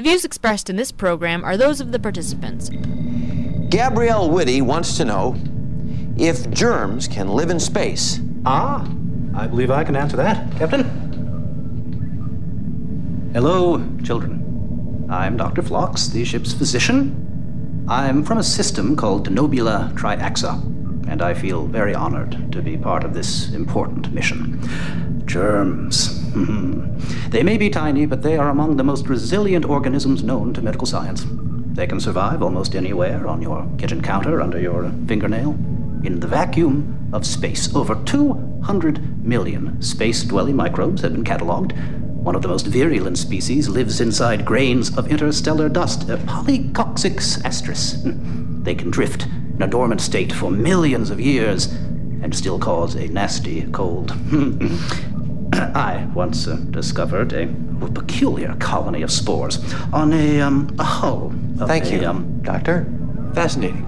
The views expressed in this program are those of the participants. Gabrielle Whitty wants to know if germs can live in space. Ah, I believe I can answer that, Captain. Hello, children. I'm Dr. Phlox, the ship's physician. I'm from a system called Denobula Triaxa, and I feel very honored to be part of this important mission. Germs. Mm-hmm. they may be tiny, but they are among the most resilient organisms known to medical science. They can survive almost anywhere on your kitchen counter, under your fingernail, in the vacuum of space. Over 200 million space dwelling microbes have been catalogued. One of the most virulent species lives inside grains of interstellar dust, a Polycoccyx astris. They can drift in a dormant state for millions of years and still cause a nasty cold. I once uh, discovered a, a, peculiar colony of spores on a, um, a hull. Thank a, you, um, Doctor. Fascinating.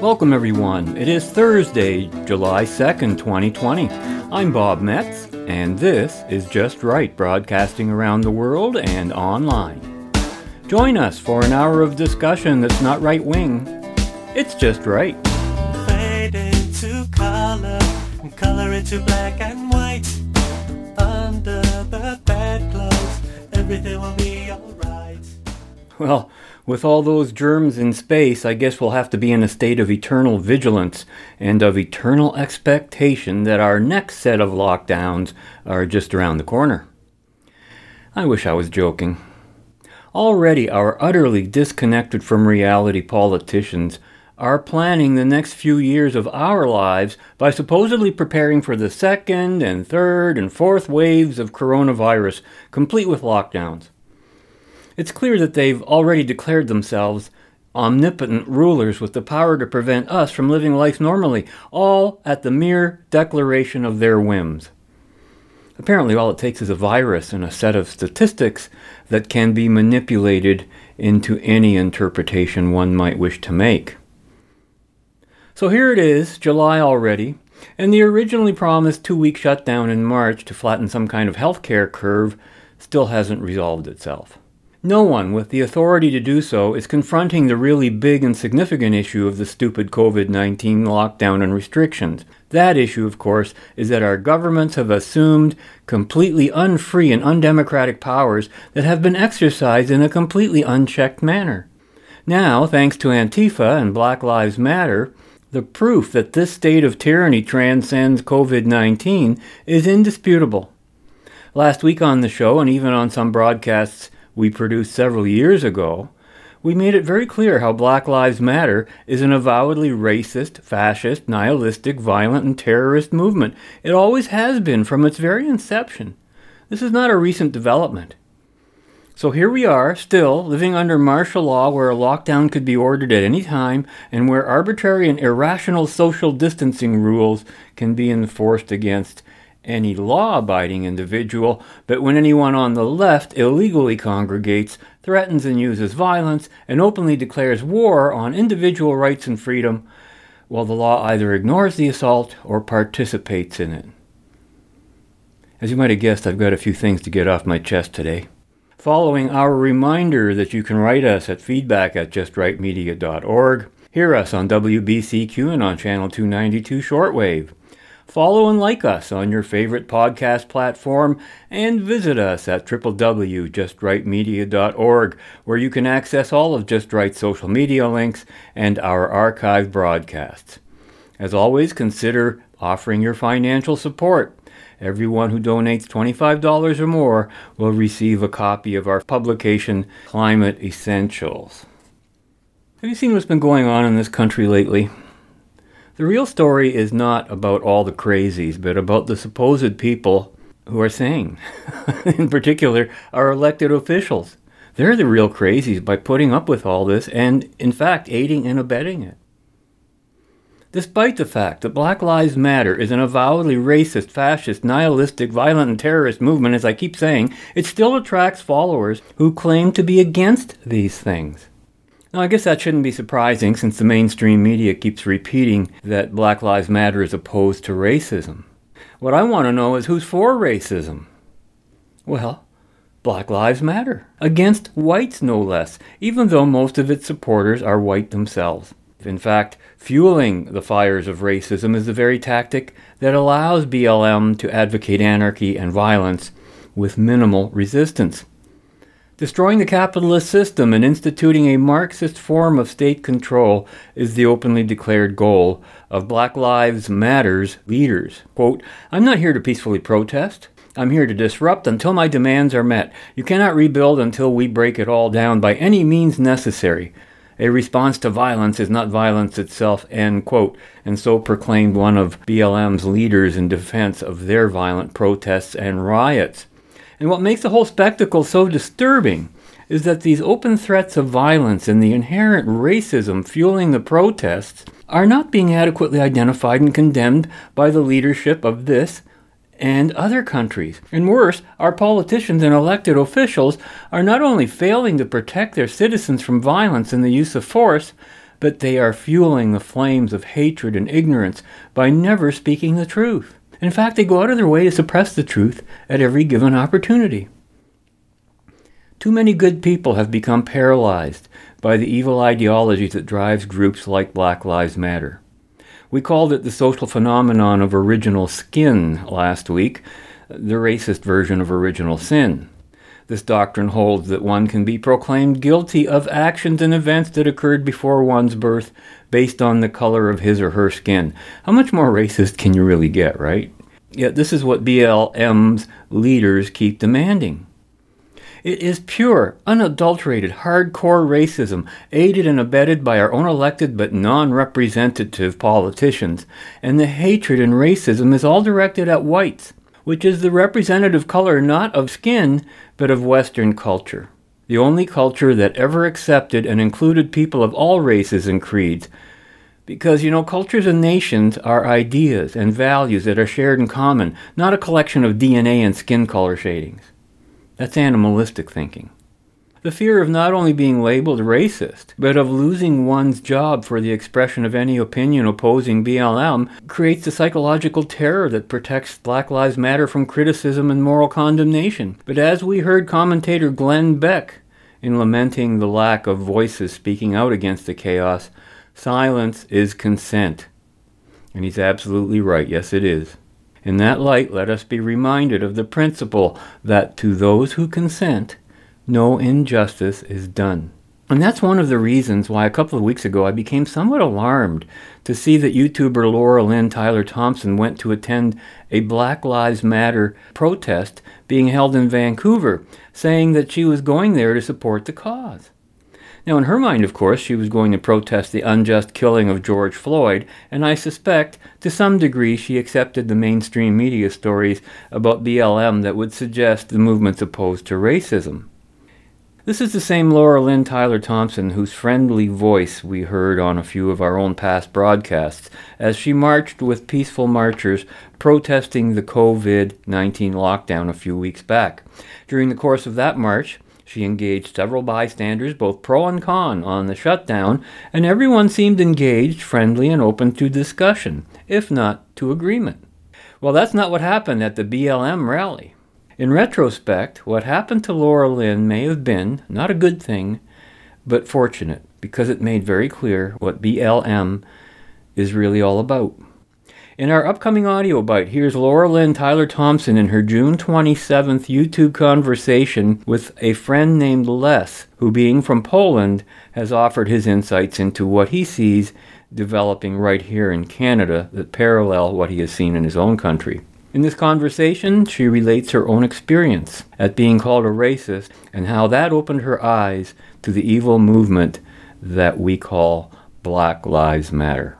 Welcome, everyone. It is Thursday, July 2nd, 2020. I'm Bob Metz, and this is Just Right, broadcasting around the world and online. Join us for an hour of discussion that's not right wing. It's just right. Fade into color and color into black and white. Under the bedclothes, everything will be alright. Well, with all those germs in space, I guess we'll have to be in a state of eternal vigilance and of eternal expectation that our next set of lockdowns are just around the corner. I wish I was joking. Already, our utterly disconnected from reality politicians are planning the next few years of our lives by supposedly preparing for the second and third and fourth waves of coronavirus, complete with lockdowns. It's clear that they've already declared themselves omnipotent rulers with the power to prevent us from living life normally, all at the mere declaration of their whims. Apparently, all it takes is a virus and a set of statistics that can be manipulated into any interpretation one might wish to make. So here it is, July already, and the originally promised two week shutdown in March to flatten some kind of healthcare curve still hasn't resolved itself. No one with the authority to do so is confronting the really big and significant issue of the stupid COVID 19 lockdown and restrictions. That issue, of course, is that our governments have assumed completely unfree and undemocratic powers that have been exercised in a completely unchecked manner. Now, thanks to Antifa and Black Lives Matter, the proof that this state of tyranny transcends COVID 19 is indisputable. Last week on the show, and even on some broadcasts we produced several years ago, we made it very clear how Black Lives Matter is an avowedly racist, fascist, nihilistic, violent, and terrorist movement. It always has been from its very inception. This is not a recent development. So here we are, still living under martial law where a lockdown could be ordered at any time and where arbitrary and irrational social distancing rules can be enforced against any law abiding individual, but when anyone on the left illegally congregates, threatens and uses violence, and openly declares war on individual rights and freedom, while the law either ignores the assault or participates in it. As you might have guessed, I've got a few things to get off my chest today. Following our reminder that you can write us at feedback at justrightmedia.org, hear us on WBCQ and on Channel 292 Shortwave. Follow and like us on your favorite podcast platform and visit us at www.justrightmedia.org where you can access all of Just Right social media links and our archive broadcasts. As always, consider offering your financial support. Everyone who donates $25 or more will receive a copy of our publication, Climate Essentials. Have you seen what's been going on in this country lately? The real story is not about all the crazies, but about the supposed people who are sane. in particular, our elected officials. They're the real crazies by putting up with all this and, in fact, aiding and abetting it. Despite the fact that Black Lives Matter is an avowedly racist, fascist, nihilistic, violent, and terrorist movement, as I keep saying, it still attracts followers who claim to be against these things. Now, I guess that shouldn't be surprising since the mainstream media keeps repeating that Black Lives Matter is opposed to racism. What I want to know is who's for racism? Well, Black Lives Matter, against whites no less, even though most of its supporters are white themselves. In fact, fueling the fires of racism is the very tactic that allows BLM to advocate anarchy and violence with minimal resistance. Destroying the capitalist system and instituting a Marxist form of state control is the openly declared goal of Black Lives Matter's leaders. Quote, I'm not here to peacefully protest. I'm here to disrupt until my demands are met. You cannot rebuild until we break it all down by any means necessary. A response to violence is not violence itself, end quote. And so proclaimed one of BLM's leaders in defense of their violent protests and riots. And what makes the whole spectacle so disturbing is that these open threats of violence and the inherent racism fueling the protests are not being adequately identified and condemned by the leadership of this and other countries. And worse, our politicians and elected officials are not only failing to protect their citizens from violence and the use of force, but they are fueling the flames of hatred and ignorance by never speaking the truth. In fact, they go out of their way to suppress the truth at every given opportunity. Too many good people have become paralyzed by the evil ideology that drives groups like Black Lives Matter. We called it the social phenomenon of original skin last week, the racist version of original sin. This doctrine holds that one can be proclaimed guilty of actions and events that occurred before one's birth based on the color of his or her skin. How much more racist can you really get, right? Yet this is what BLM's leaders keep demanding. It is pure, unadulterated, hardcore racism, aided and abetted by our own elected but non representative politicians, and the hatred and racism is all directed at whites, which is the representative color not of skin, but of Western culture. The only culture that ever accepted and included people of all races and creeds, because, you know, cultures and nations are ideas and values that are shared in common, not a collection of DNA and skin color shadings. That's animalistic thinking. The fear of not only being labeled racist, but of losing one's job for the expression of any opinion opposing BLM creates a psychological terror that protects Black Lives Matter from criticism and moral condemnation. But as we heard commentator Glenn Beck in lamenting the lack of voices speaking out against the chaos, Silence is consent. And he's absolutely right. Yes, it is. In that light, let us be reminded of the principle that to those who consent, no injustice is done. And that's one of the reasons why a couple of weeks ago I became somewhat alarmed to see that YouTuber Laura Lynn Tyler Thompson went to attend a Black Lives Matter protest being held in Vancouver, saying that she was going there to support the cause. Now, in her mind, of course, she was going to protest the unjust killing of George Floyd, and I suspect, to some degree, she accepted the mainstream media stories about BLM that would suggest the movement's opposed to racism. This is the same Laura Lynn Tyler Thompson whose friendly voice we heard on a few of our own past broadcasts as she marched with peaceful marchers protesting the COVID 19 lockdown a few weeks back. During the course of that march, she engaged several bystanders, both pro and con, on the shutdown, and everyone seemed engaged, friendly, and open to discussion, if not to agreement. Well, that's not what happened at the BLM rally. In retrospect, what happened to Laura Lynn may have been not a good thing, but fortunate, because it made very clear what BLM is really all about. In our upcoming audio bite, here's Laura Lynn Tyler Thompson in her June 27th YouTube conversation with a friend named Les, who, being from Poland, has offered his insights into what he sees developing right here in Canada that parallel what he has seen in his own country. In this conversation, she relates her own experience at being called a racist and how that opened her eyes to the evil movement that we call Black Lives Matter.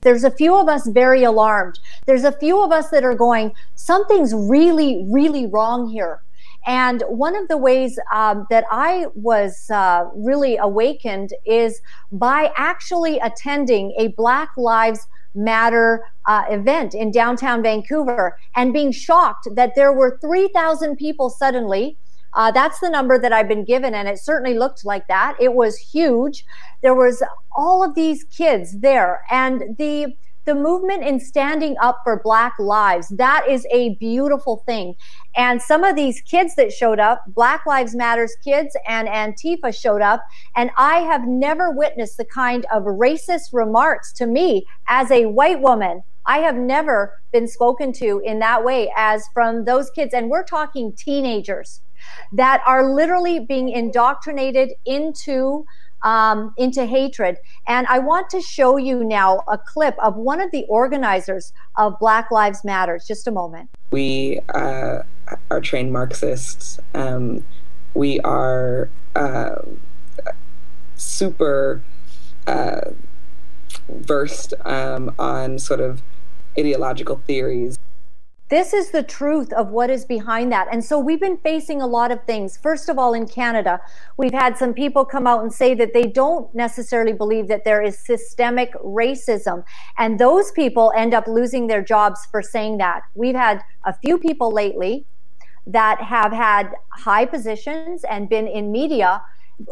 There's a few of us very alarmed. There's a few of us that are going, something's really, really wrong here. And one of the ways um, that I was uh, really awakened is by actually attending a Black Lives Matter uh, event in downtown Vancouver and being shocked that there were 3,000 people suddenly Uh, that's the number that I've been given, and it certainly looked like that. It was huge. There was all of these kids there, and the the movement in standing up for Black lives, that is a beautiful thing. And some of these kids that showed up, Black Lives Matters kids and Antifa showed up, and I have never witnessed the kind of racist remarks to me as a white woman I have never been spoken to in that way as from those kids. And we're talking teenagers that are literally being indoctrinated into um, into hatred. And I want to show you now a clip of one of the organizers of Black Lives Matters. Just a moment. We uh, are trained Marxists. Um, we are uh, super uh, versed um, on sort of ideological theories. This is the truth of what is behind that. And so we've been facing a lot of things. First of all, in Canada, we've had some people come out and say that they don't necessarily believe that there is systemic racism. And those people end up losing their jobs for saying that. We've had a few people lately that have had high positions and been in media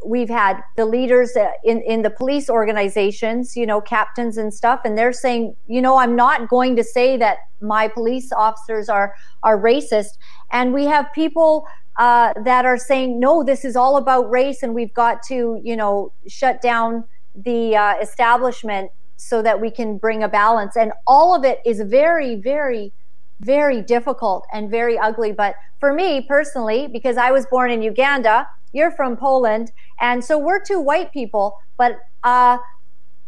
we've had the leaders uh, in, in the police organizations, you know, captains and stuff, and they're saying, you know, I'm not going to say that my police officers are are racist. And we have people uh, that are saying, no, this is all about race, and we've got to, you know, shut down the uh, establishment so that we can bring a balance. And all of it is very, very, very difficult and very ugly. But for me personally, because I was born in Uganda you're from Poland. And so we're two white people, but uh,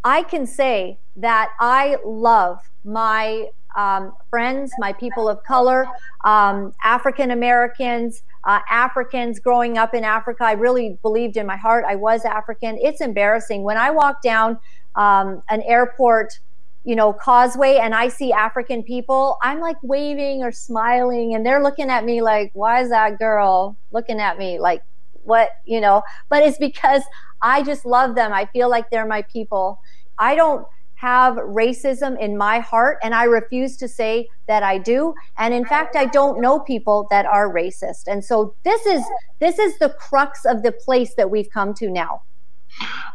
I can say that I love my um, friends, my people of color, um, African Americans, uh, Africans growing up in Africa. I really believed in my heart I was African. It's embarrassing. When I walk down um, an airport, you know, causeway and I see African people, I'm like waving or smiling, and they're looking at me like, why is that girl looking at me like what, you know, but it's because I just love them. I feel like they're my people. I don't have racism in my heart and I refuse to say that I do. And in fact, I don't know people that are racist. And so this is this is the crux of the place that we've come to now.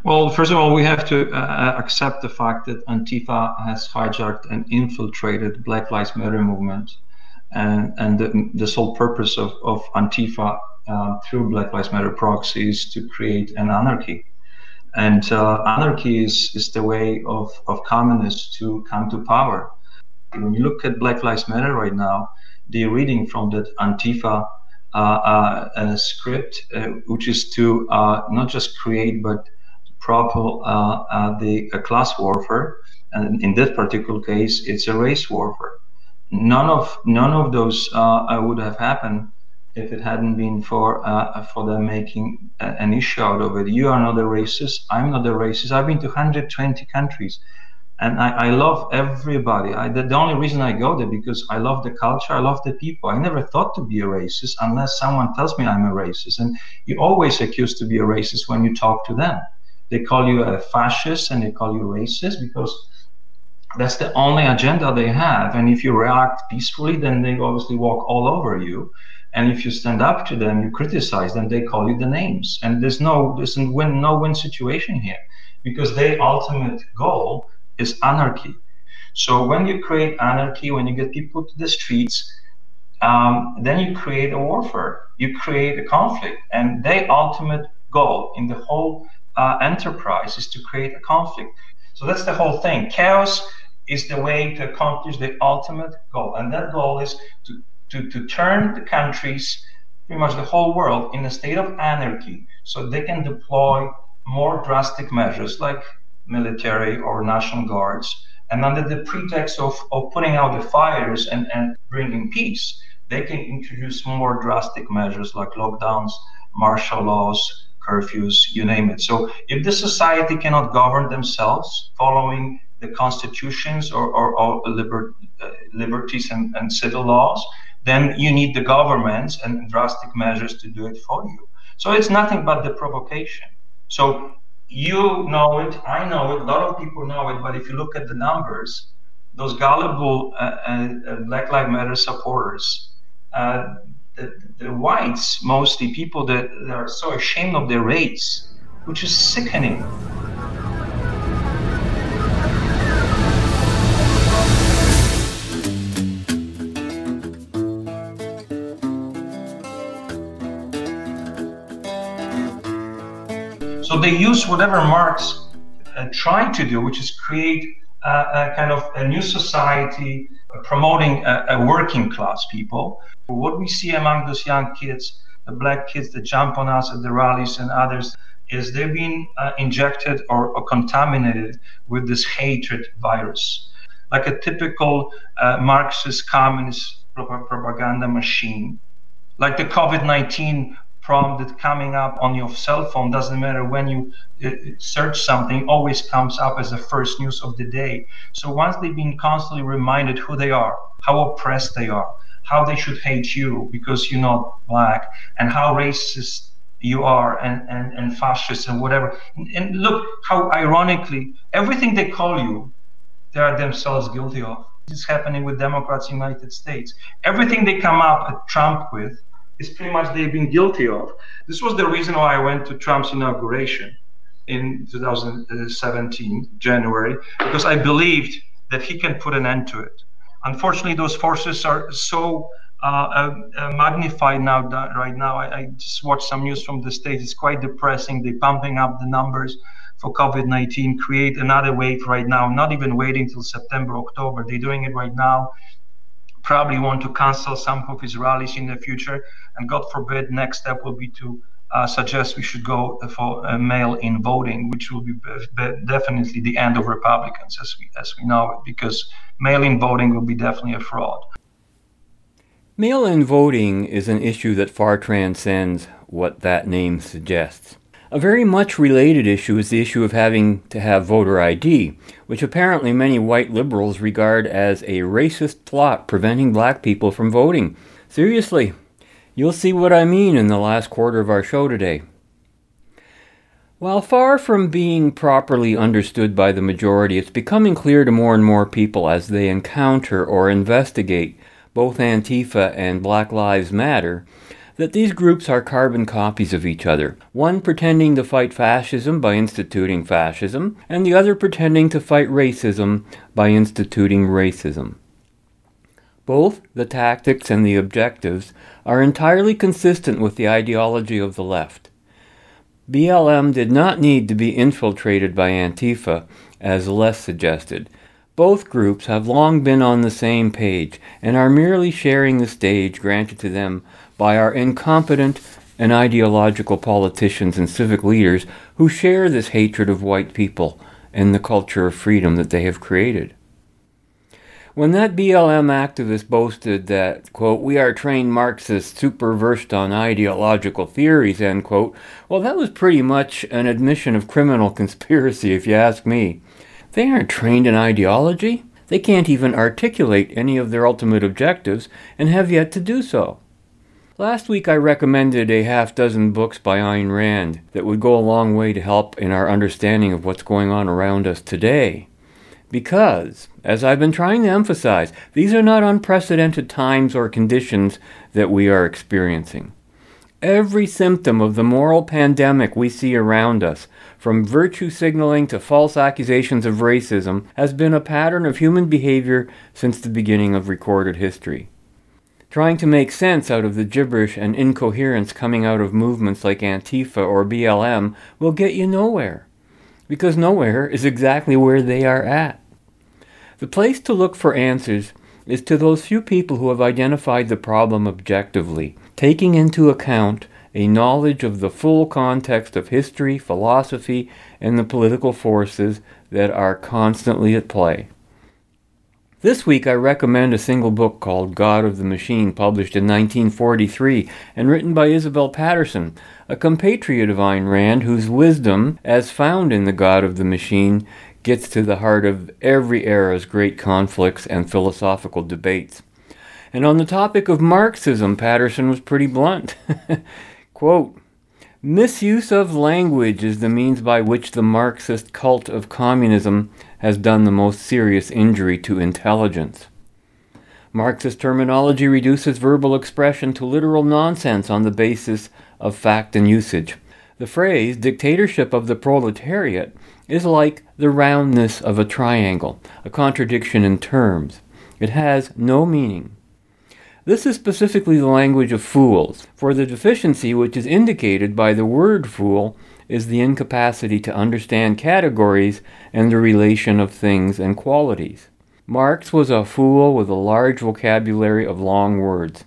Well, first of all, we have to uh, accept the fact that Antifa has hijacked and infiltrated Black Lives Matter movement, and and the, the sole purpose of, of Antifa uh, through Black Lives Matter proxies to create an anarchy. And uh, anarchy is, is the way of, of communists to come to power. When you look at Black Lives Matter right now, they're reading from that Antifa uh, uh script, uh, which is to not just create but propel the class warfare. And in that particular case, it's a race warfare. None of none of those would have happened if it hadn't been for uh, for them making an issue out of it. You are not a racist. I'm not a racist. I've been to 120 countries, and I, I love everybody. I, the, the, only reason I go there because I love the culture. I love the people. I never thought to be a racist unless someone tells me I'm a racist. And you always accused to be a racist when you talk to them. They call you a fascist and they call you racist because that's the only agenda they have. And if you react peacefully, then they obviously walk all over you. And if you stand up to them, you criticize them, they call you the names. And there's no there's a win no win situation here because their ultimate goal is anarchy. So when you create anarchy, when you get people to the streets, um, then you create a warfare, you create a conflict, and their ultimate goal in the whole uh, enterprise is to create a conflict. So that's the whole thing. Chaos is the way to accomplish the ultimate goal, and that goal is to to, to turn the countries, pretty much the whole world, in a state of anarchy so they can deploy more drastic measures like military or national guards. And under the pretext of, of putting out the fires and, and bringing peace, they can introduce more drastic measures like lockdowns, martial laws, curfews, you name it. So if the society cannot govern themselves following the constitutions or, or, or liber, uh, liberties and, and civil laws, then you need the governments and drastic measures to do it for you. So it's nothing but the provocation. So you know it, I know it, a lot of people know it, but if you look at the numbers, those gullible uh, uh, Black Lives Matter supporters, uh, the, the whites, mostly people that, that are so ashamed of their race, which is sickening. So they use whatever Marx uh, tried to do, which is create uh, a kind of a new society uh, promoting a, a, working class people. What we see among those young kids, the black kids that jump on us at the rallies and others, is they've been uh, injected or, or, contaminated with this hatred virus, like a typical uh, Marxist communist propaganda machine. Like the COVID 19 prompt coming up on your cell phone doesn't matter when you uh, search something always comes up as the first news of the day. So once they've been constantly reminded who they are how oppressed they are how they should hate you because you're not black and how racist you are and, and, and fascist and whatever. And, and look how ironically everything they call you they are themselves guilty of. Is happening with democrats in the united states. Everything they come up at trump with is pretty much they've been guilty of. This was the reason why I went to Trump's inauguration in 2017, January, because I believed that he can put an end to it. Unfortunately, those forces are so uh, uh, uh magnified now. Right now, I, I, just watched some news from the states. It's quite depressing. They're pumping up the numbers for COVID-19, create another wave right now. Not even waiting till September, October. They're doing it right now probably want to cancel some of his rallies in the future. And God forbid, next step will be to uh, suggest we should go for mail-in voting, which will be, be definitely the end of Republicans as we as we know it, because mail-in voting will be definitely a fraud. Mail-in voting is an issue that far transcends what that name suggests. A very much related issue is the issue of having to have voter ID, which apparently many white liberals regard as a racist plot preventing black people from voting. Seriously, you'll see what I mean in the last quarter of our show today. While far from being properly understood by the majority, it's becoming clear to more and more people as they encounter or investigate both Antifa and Black Lives Matter that these groups are carbon copies of each other, one pretending to fight fascism by instituting fascism, and the other pretending to fight racism by instituting racism. Both the tactics and the objectives are entirely consistent with the ideology of the left. BLM did not need to be infiltrated by Antifa, as Les suggested. Both groups have long been on the same page and are merely sharing the stage granted to them by our incompetent and ideological politicians and civic leaders who share this hatred of white people and the culture of freedom that they have created. When that BLM activist boasted that, quote, we are trained Marxists super versed on ideological theories, end quote, well, that was pretty much an admission of criminal conspiracy, if you ask me. They aren't trained in ideology. They can't even articulate any of their ultimate objectives and have yet to do so. Last week I recommended a half dozen books by Ayn Rand that would go a long way to help in our understanding of what's going on around us today. Because, as I've been trying to emphasize, these are not unprecedented times or conditions that we are experiencing. Every symptom of the moral pandemic we see around us, from virtue signaling to false accusations of racism, has been a pattern of human behavior since the beginning of recorded history. Trying to make sense out of the gibberish and incoherence coming out of movements like Antifa or BLM will get you nowhere, because nowhere is exactly where they are at. The place to look for answers is to those few people who have identified the problem objectively, taking into account a knowledge of the full context of history, philosophy, and the political forces that are constantly at play. This week I recommend a single book called God of the Machine, published in 1943 and written by Isabel Paterson, a compatriot of Ayn Rand whose wisdom, as found in The God of the Machine, gets to the heart of every era's great conflicts and philosophical debates. And on the topic of Marxism, Paterson was pretty blunt. Quote, Misuse of language is the means by which the Marxist cult of communism has done the most serious injury to intelligence. Marxist terminology reduces verbal expression to literal nonsense on the basis of fact and usage. The phrase dictatorship of the proletariat is like the roundness of a triangle, a contradiction in terms. It has no meaning. This is specifically the language of fools, for the deficiency which is indicated by the word fool is the incapacity to understand categories and the relation of things and qualities. Marx was a fool with a large vocabulary of long words.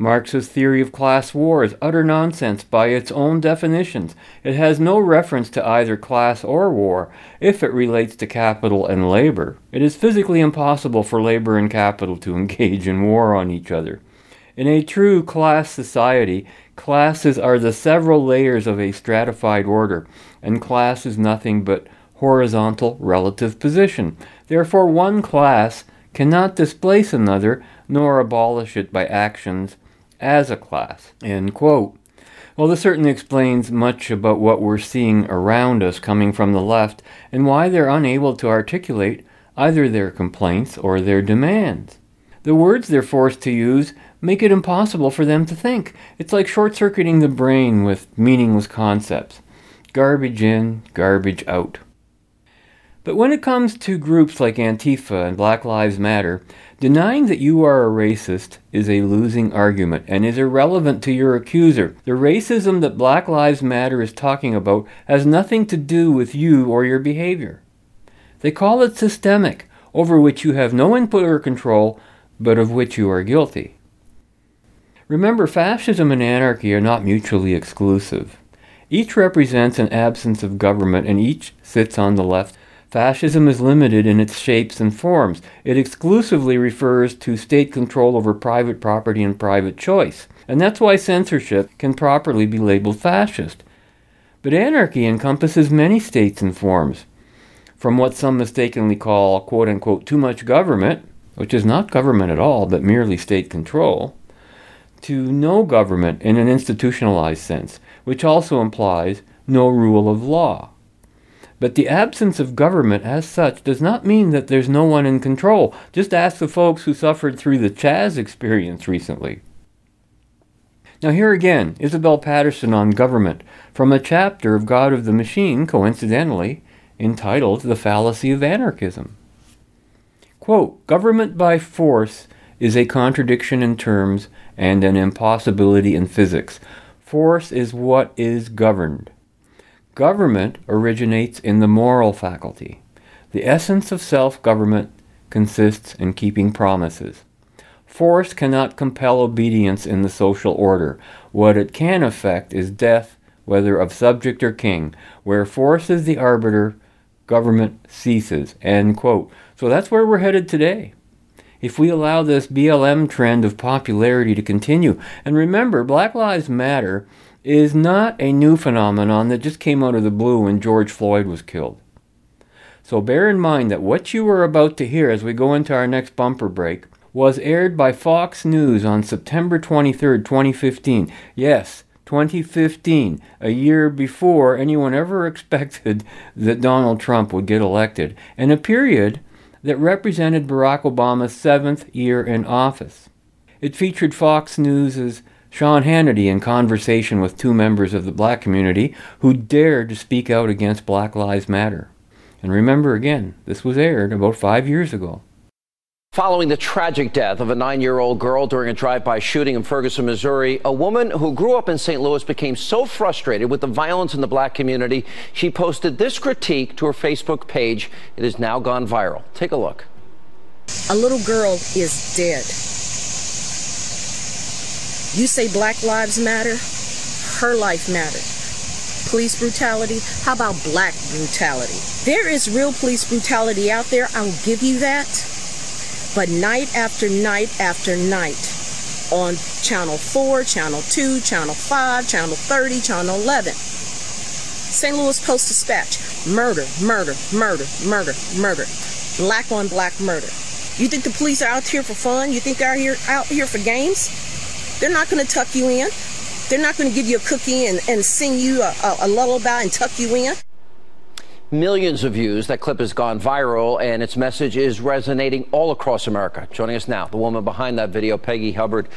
Marx's theory of class war is utter nonsense by its own definitions. It has no reference to either class or war if it relates to capital and labor. It is physically impossible for labor and capital to engage in war on each other. In a true class society, classes are the several layers of a stratified order, and class is nothing but horizontal relative position. Therefore, one class cannot displace another nor abolish it by actions as a class. End quote. Well, this certainly explains much about what we're seeing around us coming from the left and why they're unable to articulate either their complaints or their demands. The words they're forced to use make it impossible for them to think. It's like short circuiting the brain with meaningless concepts. Garbage in, garbage out. But when it comes to groups like Antifa and Black Lives Matter, denying that you are a racist is a losing argument and is irrelevant to your accuser. The racism that Black Lives Matter is talking about has nothing to do with you or your behavior. They call it systemic, over which you have no input or control, but of which you are guilty. Remember, fascism and anarchy are not mutually exclusive. Each represents an absence of government, and each sits on the left Fascism is limited in its shapes and forms. It exclusively refers to state control over private property and private choice. And that's why censorship can properly be labeled fascist. But anarchy encompasses many states and forms. From what some mistakenly call, quote unquote, too much government, which is not government at all, but merely state control, to no government in an institutionalized sense, which also implies no rule of law. But the absence of government as such does not mean that there's no one in control. Just ask the folks who suffered through the Chaz experience recently. Now, here again, Isabel Paterson on government from a chapter of God of the Machine, coincidentally, entitled The Fallacy of Anarchism. Quote Government by force is a contradiction in terms and an impossibility in physics. Force is what is governed. Government originates in the moral faculty. The essence of self government consists in keeping promises. Force cannot compel obedience in the social order. What it can effect is death, whether of subject or king. Where force is the arbiter, government ceases. So that's where we're headed today. If we allow this BLM trend of popularity to continue, and remember, Black Lives Matter is not a new phenomenon that just came out of the blue when George Floyd was killed. So bear in mind that what you are about to hear as we go into our next bumper break was aired by Fox News on September 23, 2015. Yes, 2015, a year before anyone ever expected that Donald Trump would get elected, and a period that represented Barack Obama's seventh year in office. It featured Fox News's Sean Hannity in conversation with two members of the black community who dared to speak out against Black Lives Matter. And remember again, this was aired about five years ago. Following the tragic death of a nine year old girl during a drive by shooting in Ferguson, Missouri, a woman who grew up in St. Louis became so frustrated with the violence in the black community, she posted this critique to her Facebook page. It has now gone viral. Take a look. A little girl is dead. You say Black Lives Matter, her life mattered. Police brutality, how about black brutality? There is real police brutality out there, I'll give you that. But night after night after night, on Channel 4, Channel 2, Channel 5, Channel 30, Channel 11, St. Louis Post Dispatch, murder, murder, murder, murder, murder, black on black murder. You think the police are out here for fun? You think they're out here, out here for games? They're not going to tuck you in. They're not going to give you a cookie and, and sing you a, a, a lullaby and tuck you in. Millions of views. That clip has gone viral, and its message is resonating all across America. Joining us now, the woman behind that video, Peggy Hubbard.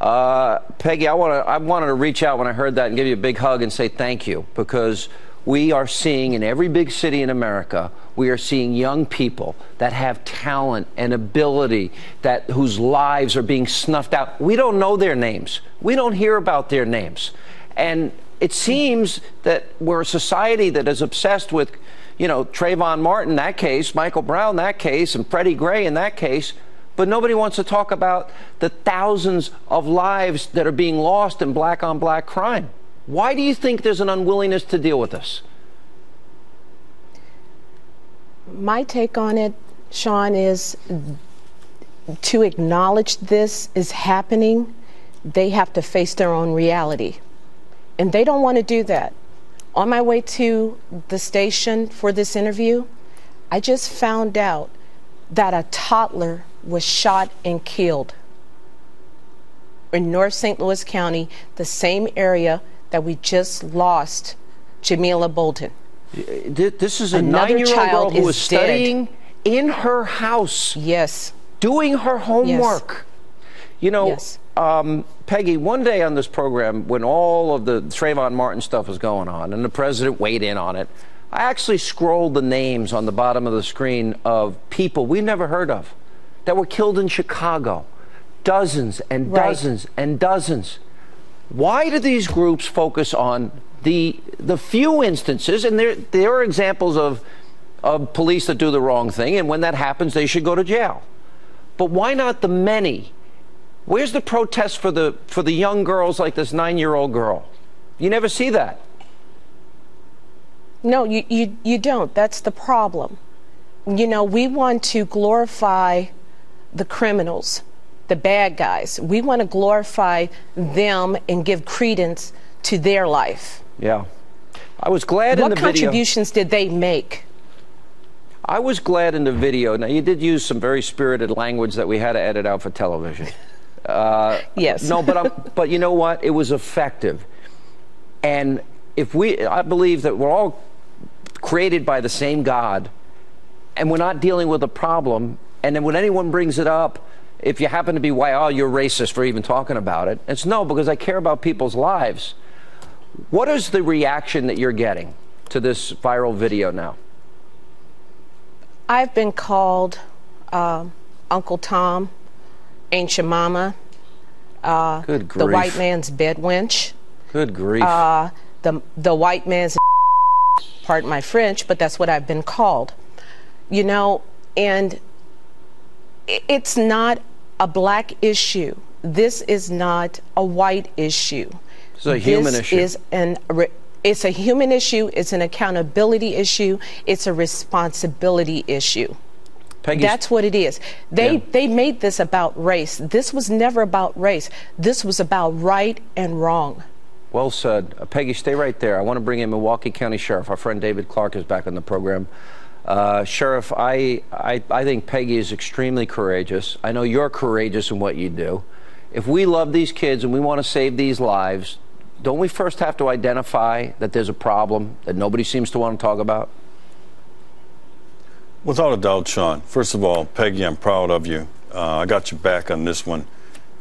Uh, Peggy, I want to I wanted to reach out when I heard that and give you a big hug and say thank you because we are seeing in every big city in America, we are seeing young people that have talent and ability that whose lives are being snuffed out. We don't know their names. We don't hear about their names. And it seems that we're a society that is obsessed with, you know, Trayvon Martin, that case, Michael Brown, that case, and Freddie Gray in that case. But nobody wants to talk about the thousands of lives that are being lost in black on black crime. Why do you think there's an unwillingness to deal with this? My take on it, Sean, is to acknowledge this is happening, they have to face their own reality. And they don't want to do that. On my way to the station for this interview, I just found out that a toddler was shot and killed in North St. Louis County, the same area that we just lost Jamyla Bolton. This is a nine-year-old girl who was studying in her house. Yes. Doing her homework. Yes. You know, yes. Um, Peggy, one day on this program, when all of the Trayvon Martin stuff was going on and the president weighed in on it, I actually scrolled the names on the bottom of the screen of people we've never heard of that were killed in Chicago. Dozens and right. dozens and dozens. Why do these groups focus on the the few instances, and there there are examples of of police that do the wrong thing, and when that happens, they should go to jail. But why not the many? Where's the protest for the for the young girls like this nine year old girl? You never see that. No, you, you you don't. That's the problem. You know, we want to glorify the criminals, the bad guys. We want to glorify them and give credence to their life. Yeah. I was glad what in the video. What contributions did they make? I was glad in the video. Now, you did use some very spirited language that we had to edit out for television. Uh, yes. No, but I'm, but you know what? It was effective. And if we, I believe that we're all created by the same God, and we're not dealing with a problem. And then when anyone brings it up, if you happen to be why, oh, you're racist for even talking about it. It's no, because I care about people's lives. What is the reaction that you're getting to this viral video now? I've been called uh, Uncle Tom, Aunt Jemima, uh, the white man's bed wench. Good grief. Uh, the, the white man's, pardon my French, but that's what I've been called. You know, and it's not a black issue. This is not a white issue. It's a human this issue. Is an, it's a human issue. It's an accountability issue. It's a responsibility issue. That's what it is. They yeah. they made this about race. This was never about race. This was about right and wrong. Well said. Uh, Peggy, stay right there. I want to bring in Milwaukee County Sheriff. Our friend David Clarke is back on the program. Uh, Sheriff, I, I, I think Peggy is extremely courageous. I know you're courageous in what you do. If we love these kids and we want to save these lives, don't we first have to identify that there's a problem that nobody seems to want to talk about? Without a doubt, Sean. First of all, Peggy, I'm proud of you. Uh, I got you back on this one.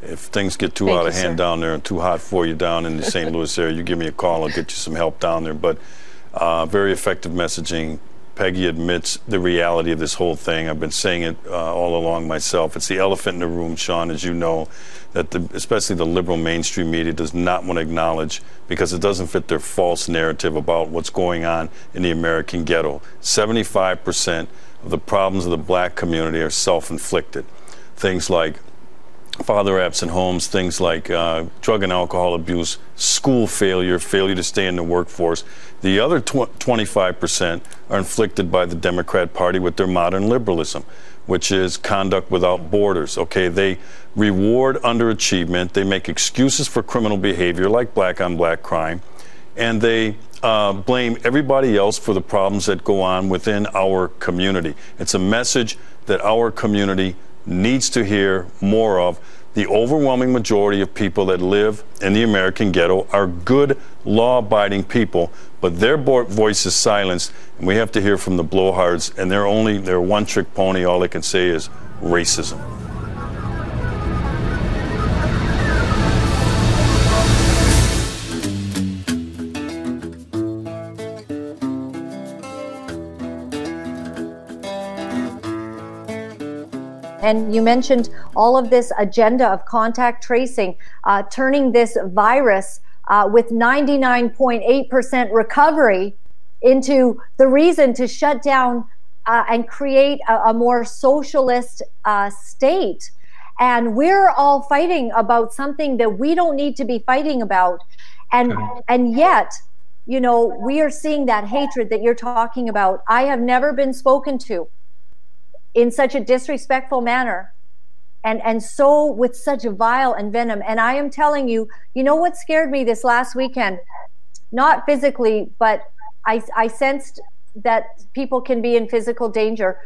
If things get too Thank out you, of hand sir. down there and too hot for you down in the St. Louis area, you give me a call. I'll get you some help down there. But uh, very effective messaging. Peggy admits the reality of this whole thing. I've been saying it uh, all along myself. It's the elephant in the room, Sean, as you know that the, especially the liberal mainstream media does not want to acknowledge because it doesn't fit their false narrative about what's going on in the American ghetto. 75% of the problems of the black community are self inflicted. Things like father absent homes, things like uh, drug and alcohol abuse, school failure, failure to stay in the workforce. The other tw- 25% are inflicted by the Democrat Party with their modern liberalism which is conduct without borders. Okay, they reward underachievement, they make excuses for criminal behavior like black on black crime, and they uh, blame everybody else for the problems that go on within our community. It's a message that our community needs to hear more of. The overwhelming majority of people that live in the American ghetto are good, law abiding people, but their voice is silenced, and we have to hear from the blowhards, and they're only, they're one trick pony. All they can say is racism. And you mentioned all of this agenda of contact tracing, uh, turning this virus uh, with 99.8% recovery into the reason to shut down uh, and create a, a more socialist uh, state. And we're all fighting about something that we don't need to be fighting about. And, and yet, you know, we are seeing that hatred that you're talking about. I have never been spoken to in such a disrespectful manner and and so with such a vile and venom. And i am telling you you know what scared me this last weekend? Not physically but i i sensed that people can be in physical danger.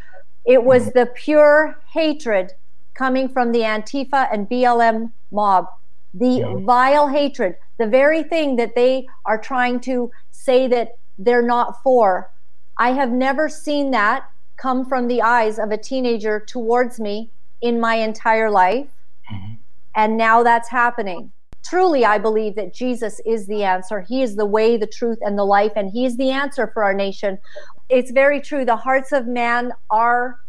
It was the pure hatred coming from the antifa and blm mob. The vile hatred the very thing that they are trying to say that they're not for. I have never seen that come from the eyes of a teenager towards me in my entire life. Mm-hmm. And now that's happening. Truly, I believe that Jesus is the answer. He is the way, the truth, and the life, and He is the answer for our nation. It's very true. The hearts of man are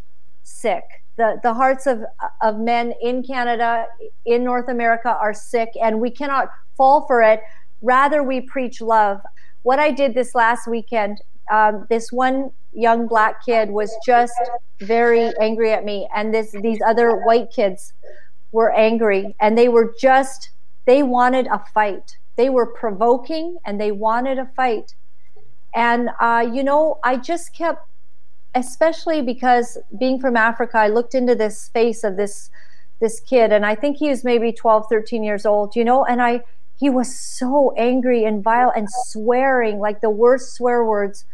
sick. The, the hearts of, of men in Canada, in North America, are sick, and we cannot fall for it. Rather, we preach love. What I did this last weekend, um, this one young black kid was just very angry at me and this these other white kids were angry and they were just they wanted a fight. They were provoking and they wanted a fight. And uh, you know i just kept especially because being from africa i looked into this face of this this kid and i think he was maybe 12 13 years old you know and i he was so angry and vile and swearing like the worst swear words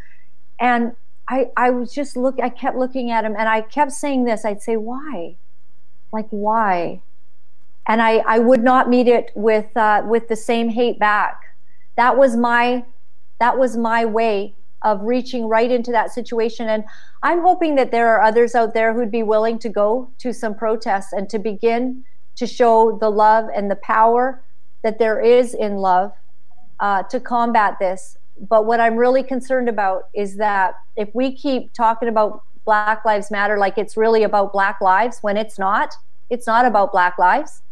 and I, I was just look I kept looking at him and I kept saying this. I'd say, why? Like why? And I, I would not meet it with uh, with the same hate back. That was my that was my way of reaching right into that situation. And I'm hoping that there are others out there who'd be willing to go to some protests and to begin to show the love and the power that there is in love uh, to combat this but what I'm really concerned about is that if we keep talking about Black Lives Matter like it's really about Black lives when it's not, it's not about Black lives.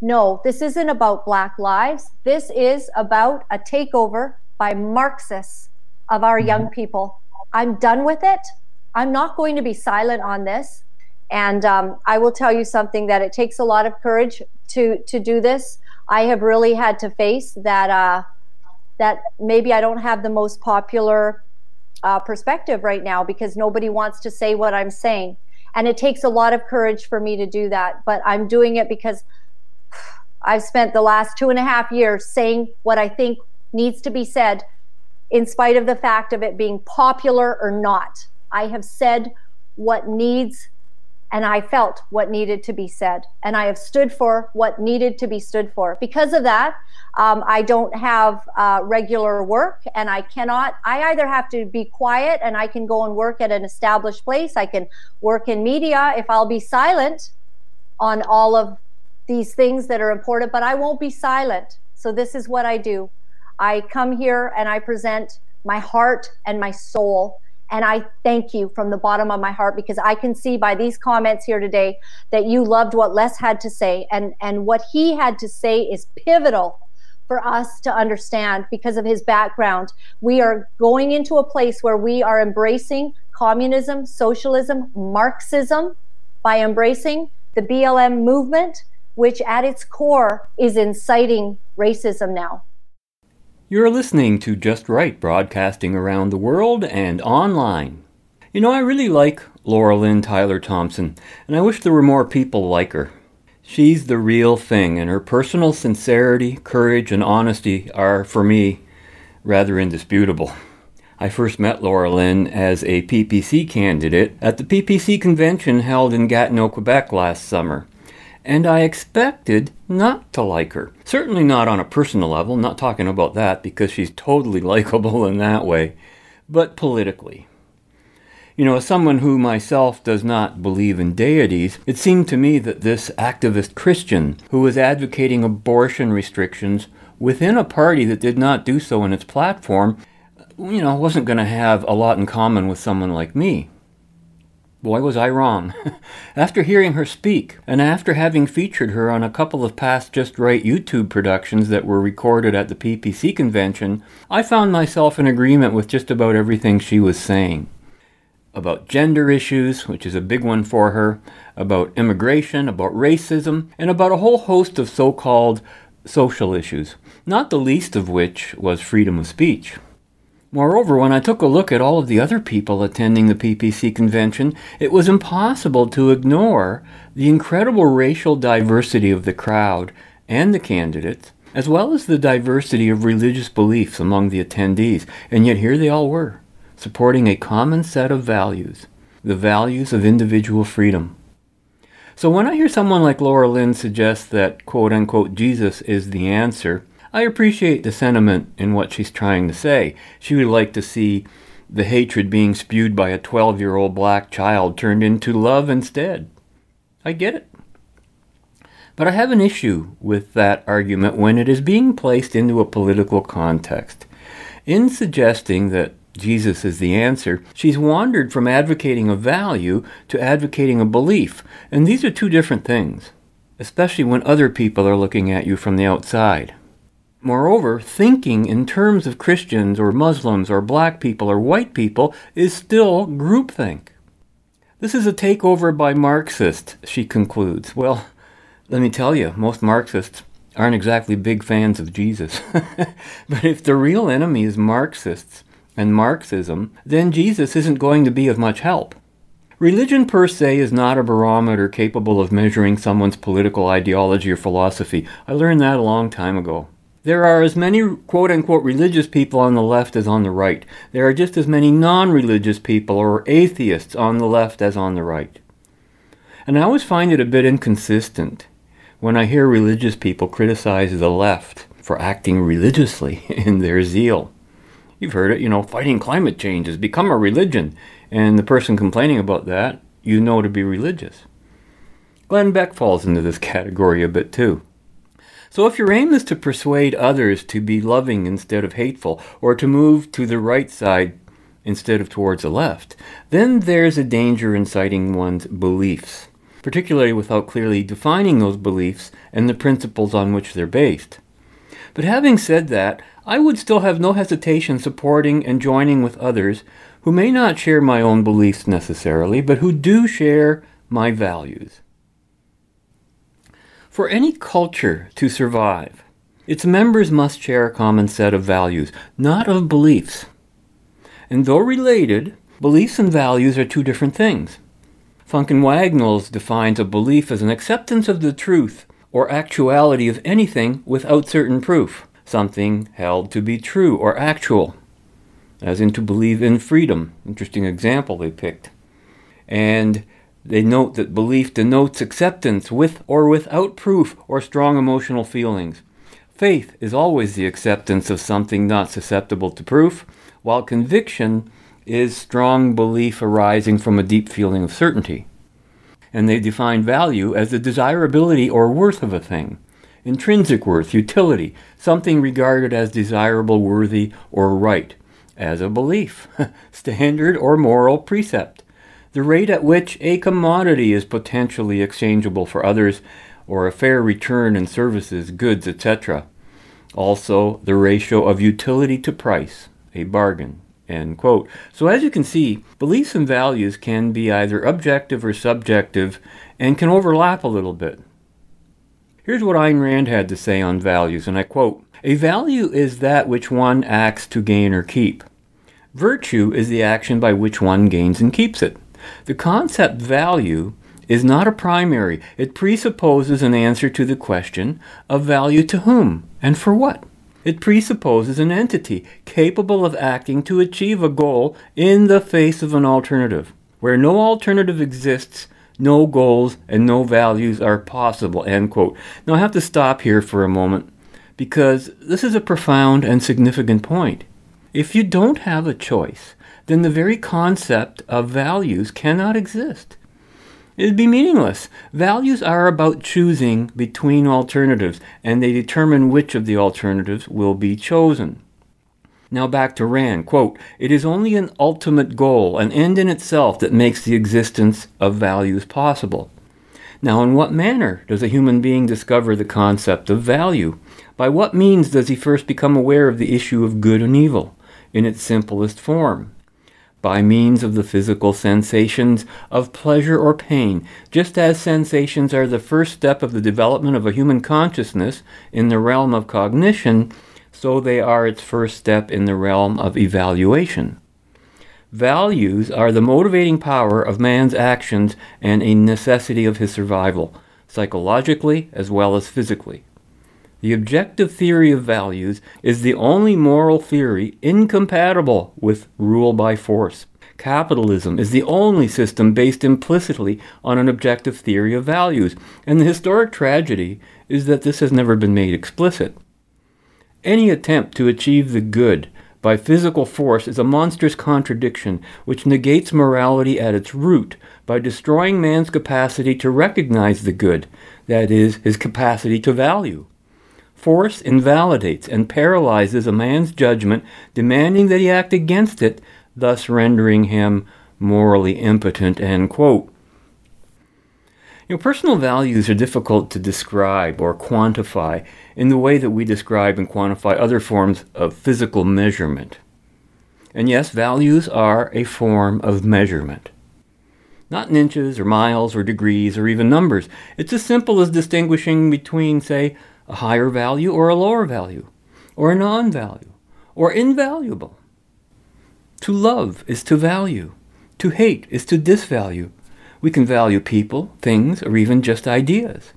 No, this isn't about Black lives. This is about a takeover by Marxists of our young mm-hmm. people. I'm done with it. I'm not going to be silent on this. And um, I will tell you something that it takes a lot of courage to to do this. I have really had to face that. Uh, that maybe I don't have the most popular uh, perspective right now because nobody wants to say what I'm saying. And it takes a lot of courage for me to do that. But I'm doing it because I've spent the last two and a half years saying what I think needs to be said, in spite of the fact of it being popular or not. I have said what needs and I felt what needed to be said, and I have stood for what needed to be stood for. Because of that, um, I don't have uh, regular work, and I cannot. I either have to be quiet, and I can go and work at an established place. I can work in media if I'll be silent on all of these things that are important, but I won't be silent. So this is what I do. I come here and I present my heart and my soul and I thank you from the bottom of my heart because I can see by these comments here today that you loved what Les had to say. And, and what he had to say is pivotal for us to understand because of his background. We are going into a place where we are embracing communism, socialism, Marxism by embracing the BLM movement, which at its core is inciting racism now. You're listening to Just Right, broadcasting around the world and online. You know, I really like Laura Lynn Tyler Thompson, and I wish there were more people like her. She's the real thing, and her personal sincerity, courage, and honesty are, for me, rather indisputable. I first met Laura Lynn as a PPC candidate at the PPC convention held in Gatineau, Quebec last summer. And I expected not to like her. Certainly not on a personal level, not talking about that because she's totally likable in that way, but politically. You know, as someone who myself does not believe in deities, it seemed to me that this activist Christian who was advocating abortion restrictions within a party that did not do so in its platform, you know, wasn't going to have a lot in common with someone like me. Boy, was I wrong. after hearing her speak, and after having featured her on a couple of past Just Right YouTube productions that were recorded at the PPC convention, I found myself in agreement with just about everything she was saying about gender issues, which is a big one for her, about immigration, about racism, and about a whole host of so called social issues, not the least of which was freedom of speech. Moreover, when I took a look at all of the other people attending the PPC convention, it was impossible to ignore the incredible racial diversity of the crowd and the candidates, as well as the diversity of religious beliefs among the attendees, and yet here they all were supporting a common set of values, the values of individual freedom. So when I hear someone like Laura Lynn suggest that quote unquote Jesus is the answer, I appreciate the sentiment in what she's trying to say. She would like to see the hatred being spewed by a 12 year old black child turned into love instead. I get it. But I have an issue with that argument when it is being placed into a political context. In suggesting that Jesus is the answer, she's wandered from advocating a value to advocating a belief. And these are two different things, especially when other people are looking at you from the outside. Moreover, thinking in terms of Christians or Muslims or black people or white people is still groupthink. This is a takeover by Marxists, she concludes. Well, let me tell you, most Marxists aren't exactly big fans of Jesus. but if the real enemy is Marxists, and Marxism, then Jesus isn't going to be of much help. Religion per se is not a barometer capable of measuring someone's political ideology or philosophy. I learned that a long time ago. There are as many quote unquote religious people on the left as on the right. There are just as many non religious people or atheists on the left as on the right. And I always find it a bit inconsistent when I hear religious people criticize the left for acting religiously in their zeal. You've heard it, you know, fighting climate change has become a religion. And the person complaining about that, you know to be religious. Glenn Beck falls into this category a bit too. So if your aim is to persuade others to be loving instead of hateful, or to move to the right side instead of towards the left, then there's a danger in citing one's beliefs, particularly without clearly defining those beliefs and the principles on which they're based. But having said that, I would still have no hesitation supporting and joining with others who may not share my own beliefs necessarily, but who do share my values. For any culture to survive, its members must share a common set of values, not of beliefs. And though related, beliefs and values are two different things. Funk & Wagnalls defines a belief as an acceptance of the truth or actuality of anything without certain proof something held to be true or actual, as in to believe in freedom. Interesting example they picked. And they note that belief denotes acceptance with or without proof or strong emotional feelings. Faith is always the acceptance of something not susceptible to proof, while conviction is strong belief arising from a deep feeling of certainty. And they define value as the desirability or worth of a thing intrinsic worth, utility, something regarded as desirable, worthy, or right, as a belief, standard, or moral precept, the rate at which a commodity is potentially exchangeable for others, or a fair return in services, goods, etc. Also, the ratio of utility to price, a bargain. So, as you can see, beliefs and values can be either objective or subjective and can overlap a little bit. Here's what Ayn Rand had to say on values, and I quote A value is that which one acts to gain or keep. Virtue is the action by which one gains and keeps it. The concept value is not a primary, it presupposes an answer to the question of value to whom and for what. It presupposes an entity capable of acting to achieve a goal in the face of an alternative. Where no alternative exists, no goals and no values are possible. End quote. Now I have to stop here for a moment because this is a profound and significant point. If you don't have a choice, then the very concept of values cannot exist. It'd be meaningless. Values are about choosing between alternatives, and they determine which of the alternatives will be chosen. Now back to Rand. Quote, It is only an ultimate goal, an end in itself, that makes the existence of values possible. Now, in what manner does a human being discover the concept of value? By what means does he first become aware of the issue of good and evil in its simplest form? By means of the physical sensations of pleasure or pain, just as sensations are the first step of the development of a human consciousness in the realm of cognition, so they are its first step in the realm of evaluation. Values are the motivating power of man's actions and a necessity of his survival, psychologically as well as physically. The objective theory of values is the only moral theory incompatible with rule by force. Capitalism is the only system based implicitly on an objective theory of values, and the historic tragedy is that this has never been made explicit. Any attempt to achieve the good by physical force is a monstrous contradiction which negates morality at its root by destroying man's capacity to recognize the good, that is, his capacity to value. Force invalidates and paralyzes a man's judgment, demanding that he act against it, thus rendering him morally impotent. End quote. Personal values are difficult to describe or quantify in the way that we describe and quantify other forms of physical measurement. And yes, values are a form of measurement. Not in inches or miles or degrees or even numbers. It's as simple as distinguishing between, say, a higher value or a lower value, or a non value, or invaluable. To love is to value, to hate is to disvalue. We can value people, things, or even just ideas.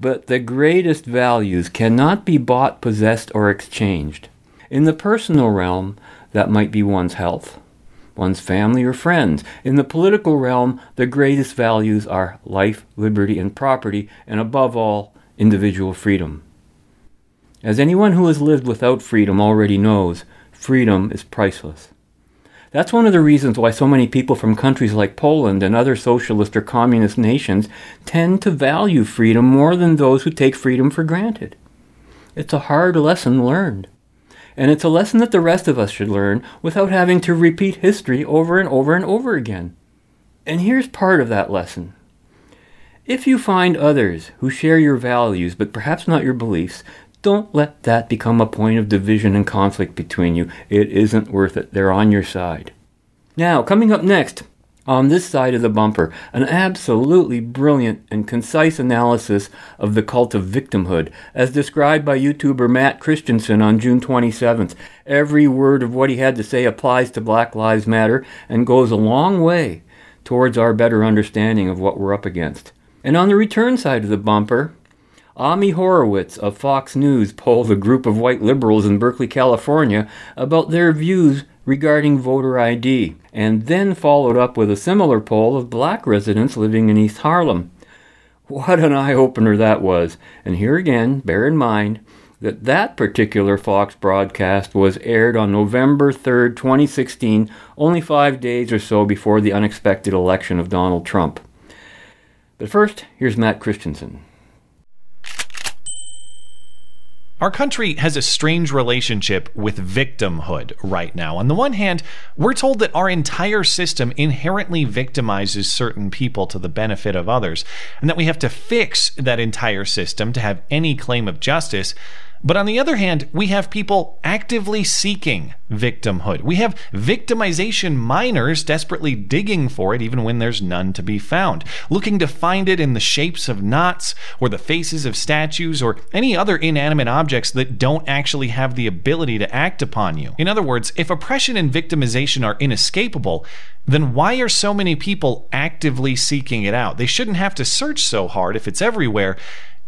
But the greatest values cannot be bought, possessed, or exchanged. In the personal realm, that might be one's health, one's family or friends. In the political realm, the greatest values are life, liberty, and property, and above all, individual freedom. As anyone who has lived without freedom already knows, freedom is priceless. That's one of the reasons why so many people from countries like Poland and other socialist or communist nations tend to value freedom more than those who take freedom for granted. It's a hard lesson learned. And it's a lesson that the rest of us should learn without having to repeat history over and over and over again. And here's part of that lesson. If you find others who share your values but perhaps not your beliefs, don't let that become a point of division and conflict between you. It isn't worth it. They're on your side. Now, coming up next, on this side of the bumper, an absolutely brilliant and concise analysis of the cult of victimhood, as described by YouTuber Matt Christiansen on June 27th. Every word of what he had to say applies to Black Lives Matter and goes a long way towards our better understanding of what we're up against. And on the return side of the bumper, Ami Horowitz of Fox News polled a group of white liberals in Berkeley, California about their views regarding voter ID, and then followed up with a similar poll of black residents living in East Harlem. What an eye opener that was! And here again, bear in mind that that particular Fox broadcast was aired on November 3, 2016, only five days or so before the unexpected election of Donald Trump. But first, here's Matt Christiansen. Our country has a strange relationship with victimhood right now. On the one hand, we're told that our entire system inherently victimizes certain people to the benefit of others, and that we have to fix that entire system to have any claim of justice. But on the other hand, we have people actively seeking victimhood. We have victimization miners desperately digging for it even when there's none to be found, looking to find it in the shapes of knots or the faces of statues or any other inanimate objects that don't actually have the ability to act upon you. In other words, if oppression and victimization are inescapable, then why are so many people actively seeking it out? They shouldn't have to search so hard if it's everywhere.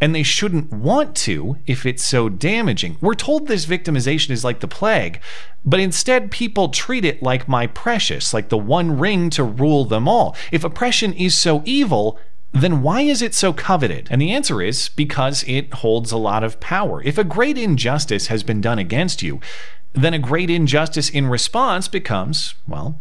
And they shouldn't want to if it's so damaging. We're told this victimization is like the plague, but instead people treat it like my precious, like the one ring to rule them all. If oppression is so evil, then why is it so coveted? And the answer is because it holds a lot of power. If a great injustice has been done against you, then a great injustice in response becomes, well,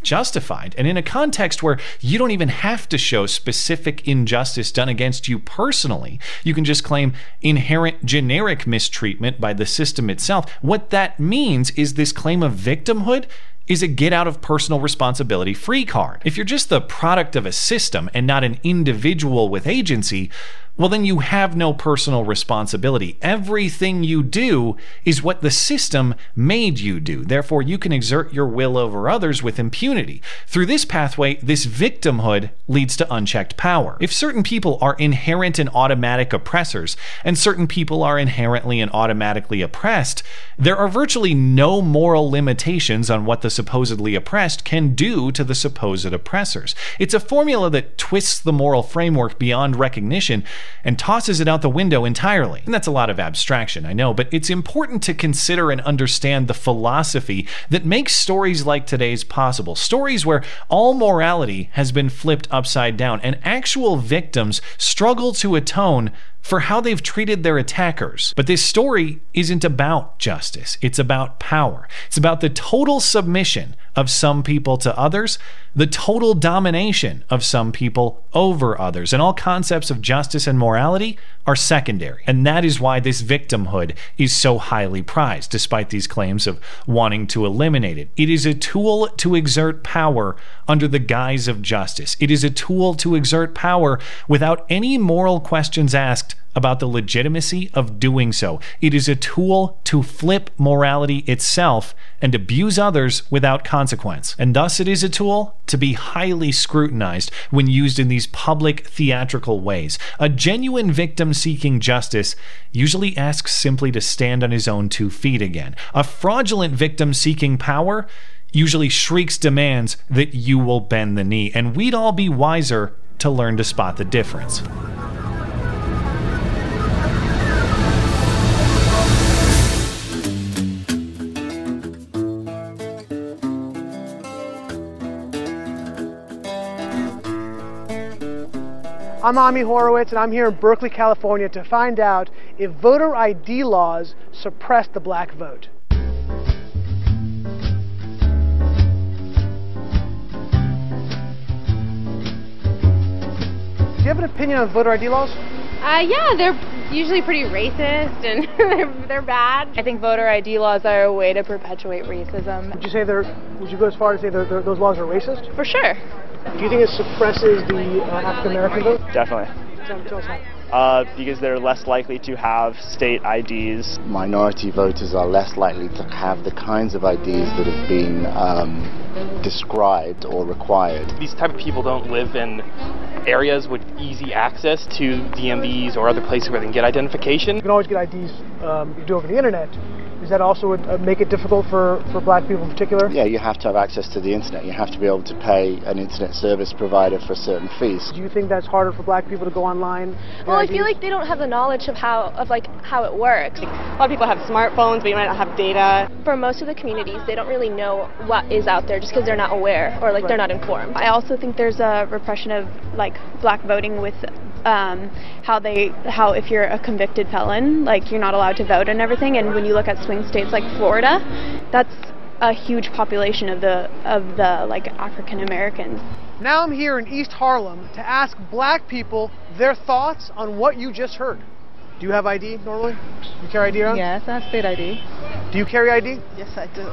justified. And in a context where you don't even have to show specific injustice done against you personally, you can just claim inherent generic mistreatment by the system itself. What that means is this claim of victimhood is a get out of personal responsibility free card. If you're just the product of a system and not an individual with agency, well, then you have no personal responsibility. Everything you do is what the system made you do. Therefore, you can exert your will over others with impunity. Through this pathway, this victimhood leads to unchecked power. If certain people are inherent and automatic oppressors, and certain people are inherently and automatically oppressed, there are virtually no moral limitations on what the supposedly oppressed can do to the supposed oppressors. It's a formula that twists the moral framework beyond recognition and tosses it out the window entirely. And that's a lot of abstraction, I know, but it's important to consider and understand the philosophy that makes stories like today's possible. Stories where all morality has been flipped upside down and actual victims struggle to atone for how they've treated their attackers. But this story isn't about justice, it's about power. It's about the total submission of some people to others, the total domination of some people over others. And all concepts of justice and morality are secondary. And that is why this victimhood is so highly prized, despite these claims of wanting to eliminate it. It is a tool to exert power under the guise of justice, it is a tool to exert power without any moral questions asked about the legitimacy of doing so. It is a tool to flip morality itself and abuse others without consequence. And thus, it is a tool to be highly scrutinized when used in these public theatrical ways. A genuine victim seeking justice usually asks simply to stand on his own two feet again. A fraudulent victim seeking power usually shrieks demands that you will bend the knee. And we'd all be wiser to learn to spot the difference. I'm Ami Horowitz, and I'm here in Berkeley, California to find out if voter ID laws suppress the black vote. Do you have an opinion on voter ID laws? Uh, yeah, they're usually pretty racist and they're, they're bad. I think voter ID laws are a way to perpetuate racism. Would you say they're? Would you go as far as say they're, they're, those laws are racist? For sure. Do you think it suppresses the uh, African American vote? Definitely. Tell, tell us how. Uh, because they're less likely to have state IDs. Minority voters are less likely to have the kinds of IDs that have been um, described or required. These type of people don't live in areas with easy access to DMVs or other places where they can get identification. You can always get IDs um, you do over the internet. Does that also would, uh, make it difficult for, for black people in particular? Yeah, you have to have access to the internet. You have to be able to pay an internet service provider for certain fees. Do you think that's harder for black people to go online? Well, I feel like they don't have the knowledge of how of like how it works. Like, a lot of people have smartphones, but you might not have data. For most of the communities, they don't really know what is out there just because they're not aware or like Right. they're not informed. I also think there's a repression of like black voting with um, how they how if you're a convicted felon, like you're not allowed to vote and everything. And when you look at swing states like Florida, that's a huge population of the of the like African Americans. Now I'm here in East Harlem to ask black people their thoughts on what you just heard. Do you have ID normally? You carry ID around? Yes, I have state ID. Do you carry ID? Yes, I do.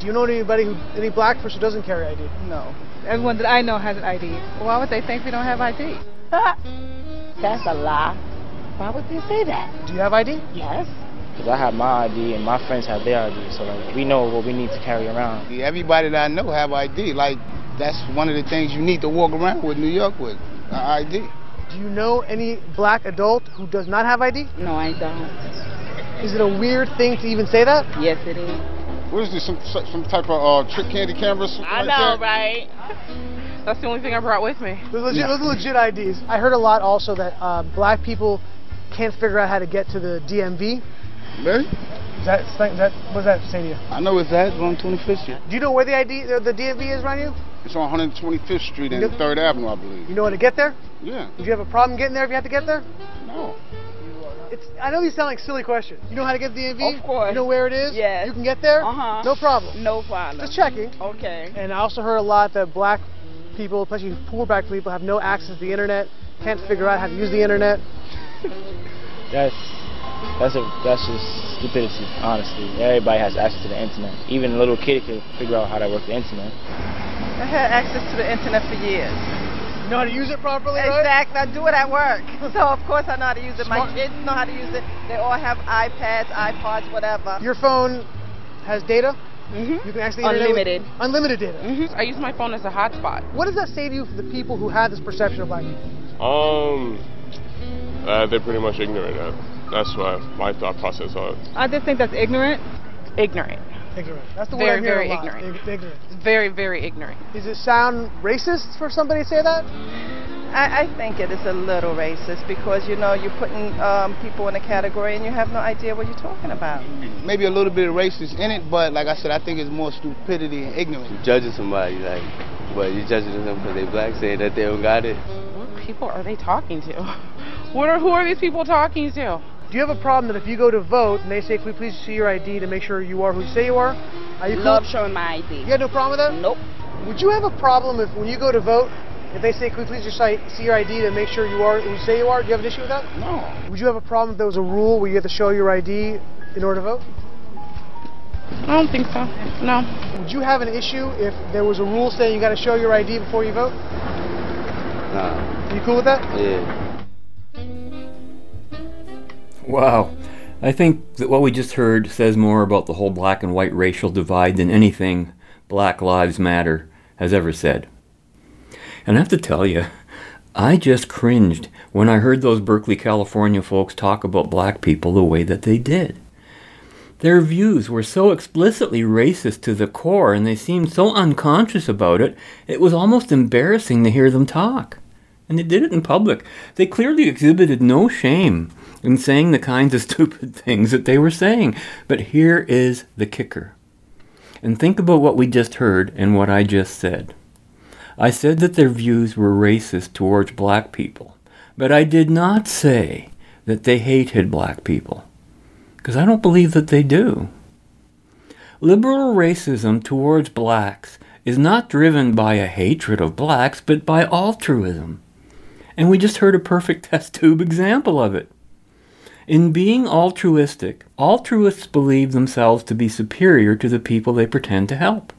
Do you know anybody who, any black person who doesn't carry ID? No. Everyone that I know has an ID. Why would they think we don't have ID? That's a lie. Why would they say that? Do you have ID? Yes. Because I have my ID and my friends have their ID, so like we know what we need to carry around. Everybody that I know have ID. Like that's one of the things you need to walk around with New York with uh, ID. Do you know any black adult who does not have ID? No, I don't. Is it a weird thing to even say that? Yes, it is. What is this? Some some type of uh, trick candy camera? something I like know, that? right? That's the only thing I brought with me. Those, legit, those are legit IDs. I heard a lot also that um, black people can't figure out how to get to the DMV. Really? Is that, is that what does that say to you? I know it's that. It's on 25th Street. Do you know where the ID, the, the DMV is around you? It's on 125th Street and You 3rd Avenue, I believe. You know how to get there? Yeah. Would you have a problem getting there if you had to get there? No. It's. I know these sound like silly questions. You know how to get the DMV? Of course. You know where it is? Yes. You can get there? Uh-huh. No problem. No problem. Just checking. Okay. And I also heard a lot that black people, especially poor black people, have no access to the internet, can't figure out how to use the internet. That's that's a that's just stupidity, honestly. Everybody has access to the internet. Even a little kid can figure out how to work the internet. I had access to the internet for years. You know how to use it properly, right? Exactly. I do it at work. So, of course, I know how to use it. My kids know how to use it. They all have iPads, iPods, whatever. Your phone has data? Mm-hmm. You can actually internet with- Unlimited. unlimited data. Mm-hmm. I use my phone as a hotspot. What does that say to you for the people who have this perception of black people? Um, uh, they're pretty much ignorant. Uh, that's what my thought process on. I just think that's ignorant. Ignorant. Ignorant. That's the word Very, I'm hearing very a lot. ignorant. Ig- ignorant. Very, very ignorant. Does it sound racist for somebody to say that? I, I think it is a little racist because, you know, you're putting um, people in a category and you have no idea what you're talking about. Maybe a little bit of racist in it, but like I said, I think it's more stupidity and ignorance. You're judging somebody like, but you're judging them because they black, saying that they don't got it. What people are they talking to? What are, who are these people talking to? Do you have a problem that if you go to vote and they say, "Can we please see your ID to make sure you are who you say you are"? Are you cool? Love showing my ID. You had no problem with that? Nope. Would you have a problem if when you go to vote, if they say, "Can we please just si- see your ID to make sure you are who you say you are"? Do you have an issue with that? No. Would you have a problem if there was a rule where you had to show your ID in order to vote? I don't think so. No. Would you have an issue if there was a rule saying you got to show your ID before you vote? Nah. Are you cool with that? Yeah. Wow. I think that what we just heard says more about the whole black and white racial divide than anything Black Lives Matter has ever said. And I have to tell you, I just cringed when I heard those Berkeley, California folks talk about black people the way that they did. Their views were so explicitly racist to the core and they seemed so unconscious about it, it was almost embarrassing to hear them talk. And they did it in public. They clearly exhibited no shame in saying the kinds of stupid things that they were saying. But here is the kicker. And think about what we just heard and what I just said. I said that their views were racist towards black people, but I did not say that they hated black people, because I don't believe that they do. Liberal racism towards blacks is not driven by a hatred of blacks, but by altruism. And we just heard a perfect test tube example of it. In being altruistic, altruists believe themselves to be superior to the people they pretend to help.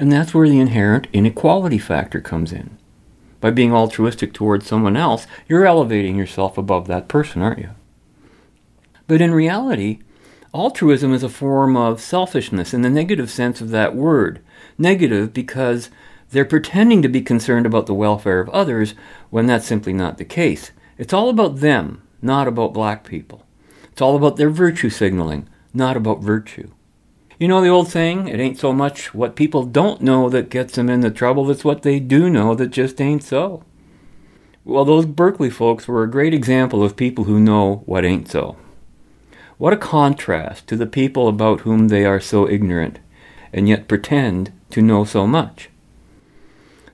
And that's where the inherent inequality factor comes in. By being altruistic towards someone else, you're elevating yourself above that person, aren't you? But in reality, altruism is a form of selfishness in the negative sense of that word. Negative because they're pretending to be concerned about the welfare of others when that's simply not the case. It's all about them, not about black people. It's all about their virtue signaling, not about virtue. You know the old saying, it ain't so much what people don't know that gets them into trouble, it's what they do know that just ain't so. Well, those Berkeley folks were a great example of people who know what ain't so. What a contrast to the people about whom they are so ignorant, and yet pretend to know so much.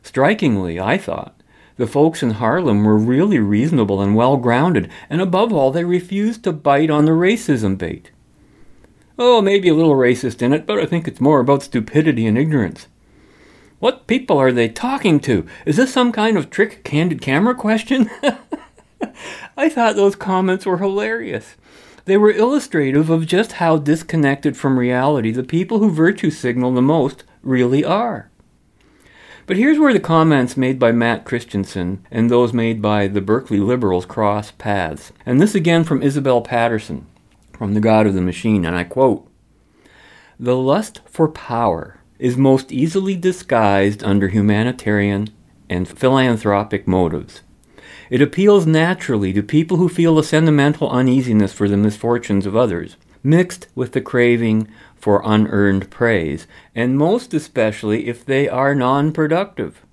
Strikingly, I thought, the folks in Harlem were really reasonable and well grounded, and above all, they refused to bite on the racism bait. Oh, maybe a little racist in it, but I think it's more about stupidity and ignorance. What people are they talking to? Is this some kind of trick candid camera question? I thought those comments were hilarious. They were illustrative of just how disconnected from reality the people who virtue signal the most really are. But here's where the comments made by Matt Christiansen and those made by the Berkeley liberals cross paths. And this again from Isabel Paterson from The God of the Machine, and I quote The lust for power is most easily disguised under humanitarian and philanthropic motives. It appeals naturally to people who feel a sentimental uneasiness for the misfortunes of others, mixed with the craving for unearned praise, and most especially if they are non productive.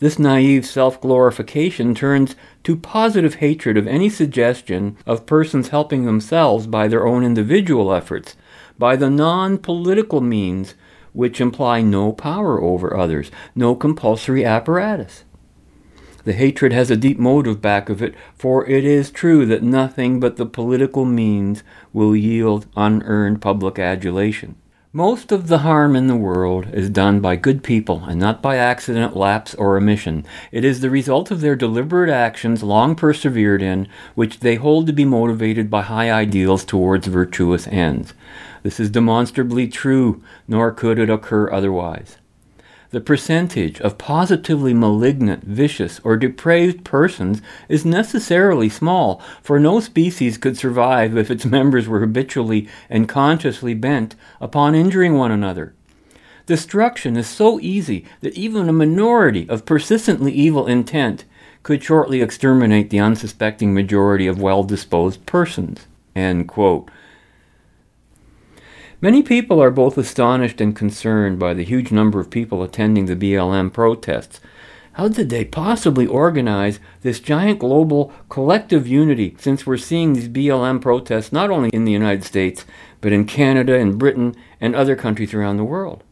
This naive self glorification turns to positive hatred of any suggestion of persons helping themselves by their own individual efforts, by the non political means which imply no power over others, no compulsory apparatus. The hatred has a deep motive back of it, for it is true that nothing but the political means will yield unearned public adulation. Most of the harm in the world is done by good people and not by accident, lapse, or omission. It is the result of their deliberate actions, long persevered in, which they hold to be motivated by high ideals towards virtuous ends. This is demonstrably true, nor could it occur otherwise. The percentage of positively malignant, vicious, or depraved persons is necessarily small, for no species could survive if its members were habitually and consciously bent upon injuring one another. Destruction is so easy that even a minority of persistently evil intent could shortly exterminate the unsuspecting majority of well disposed persons. Many people are both astonished and concerned by the huge number of people attending the BLM protests. How did they possibly organize this giant global collective unity since we're seeing these BLM protests not only in the United States, but in Canada and Britain and other countries around the world?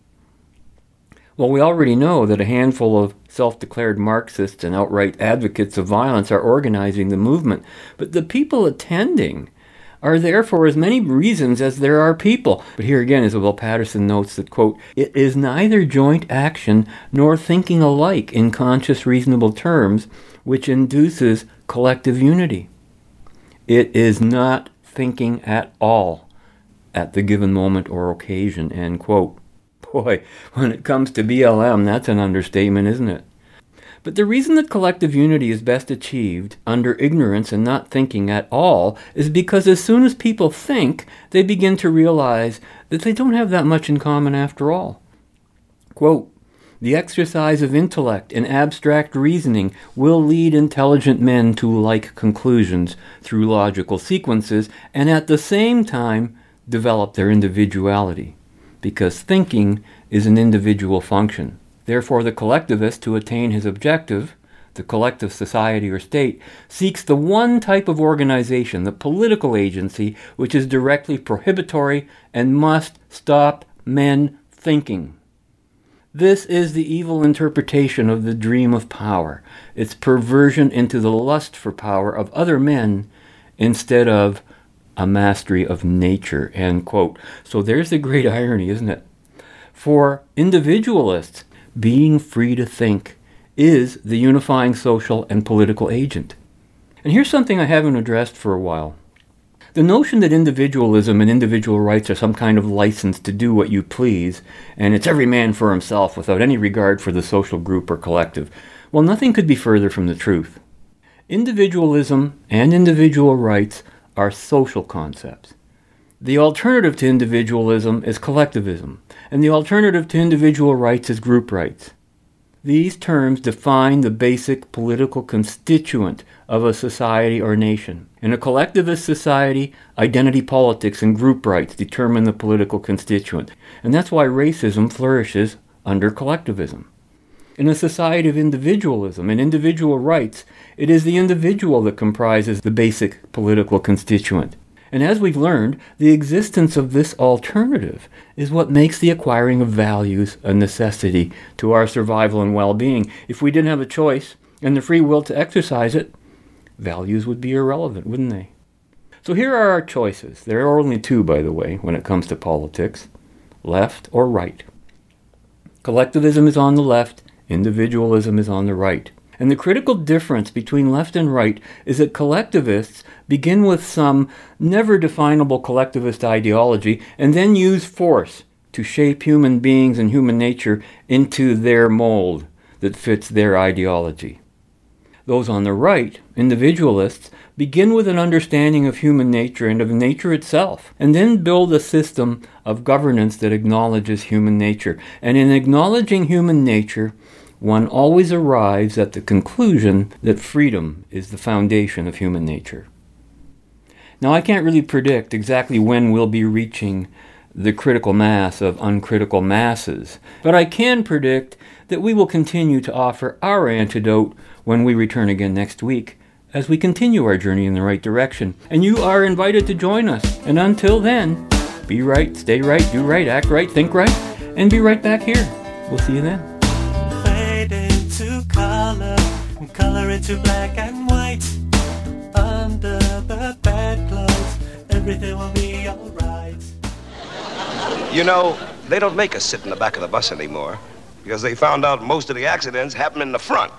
Well, we already know that a handful of self declared Marxists and outright advocates of violence are organizing the movement, but the people attending are there for as many reasons as there are people. But here again, Isabel Paterson notes that, quote, it is neither joint action nor thinking alike in conscious, reasonable terms which induces collective unity. It is not thinking at all at the given moment or occasion, end quote. Boy, when it comes to BLM, that's an understatement, isn't it? But the reason that collective unity is best achieved under ignorance and not thinking at all is because as soon as people think, they begin to realize that they don't have that much in common after all. Quote, the exercise of intellect and abstract reasoning will lead intelligent men to like conclusions through logical sequences and at the same time develop their individuality, because thinking is an individual function. Therefore, the collectivist, to attain his objective, the collective society or state, seeks the one type of organization, the political agency, which is directly prohibitory and must stop men thinking. This is the evil interpretation of the dream of power, its perversion into the lust for power of other men instead of a mastery of nature. End quote. So there's the great irony, isn't it? For individualists, being free to think is the unifying social and political agent. And here's something I haven't addressed for a while. The notion that individualism and individual rights are some kind of license to do what you please, and it's every man for himself without any regard for the social group or collective, well, nothing could be further from the truth. Individualism and individual rights are social concepts. The alternative to individualism is collectivism, and the alternative to individual rights is group rights. These terms define the basic political constituent of a society or nation. In a collectivist society, identity politics and group rights determine the political constituent, and that's why racism flourishes under collectivism. In a society of individualism and individual rights, it is the individual that comprises the basic political constituent. And as we've learned, the existence of this alternative is what makes the acquiring of values a necessity to our survival and well being. If we didn't have a choice and the free will to exercise it, values would be irrelevant, wouldn't they? So here are our choices. There are only two, by the way, when it comes to politics left or right. Collectivism is on the left, individualism is on the right. And the critical difference between left and right is that collectivists begin with some never definable collectivist ideology and then use force to shape human beings and human nature into their mold that fits their ideology. Those on the right, individualists, begin with an understanding of human nature and of nature itself, and then build a system of governance that acknowledges human nature. And in acknowledging human nature, one always arrives at the conclusion that freedom is the foundation of human nature. Now, I can't really predict exactly when we'll be reaching the critical mass of uncritical masses. But I can predict that we will continue to offer our antidote when we return again next week as we continue our journey in the right direction. And you are invited to join us. And until then, be right, stay right, do right, act right, think right, and be right back here. We'll see you then. Color, and color into black and white. Under the bedclothes, everything will be alright. You know, they don't make us sit in the back of the bus anymore because they found out most of the accidents happen in the front.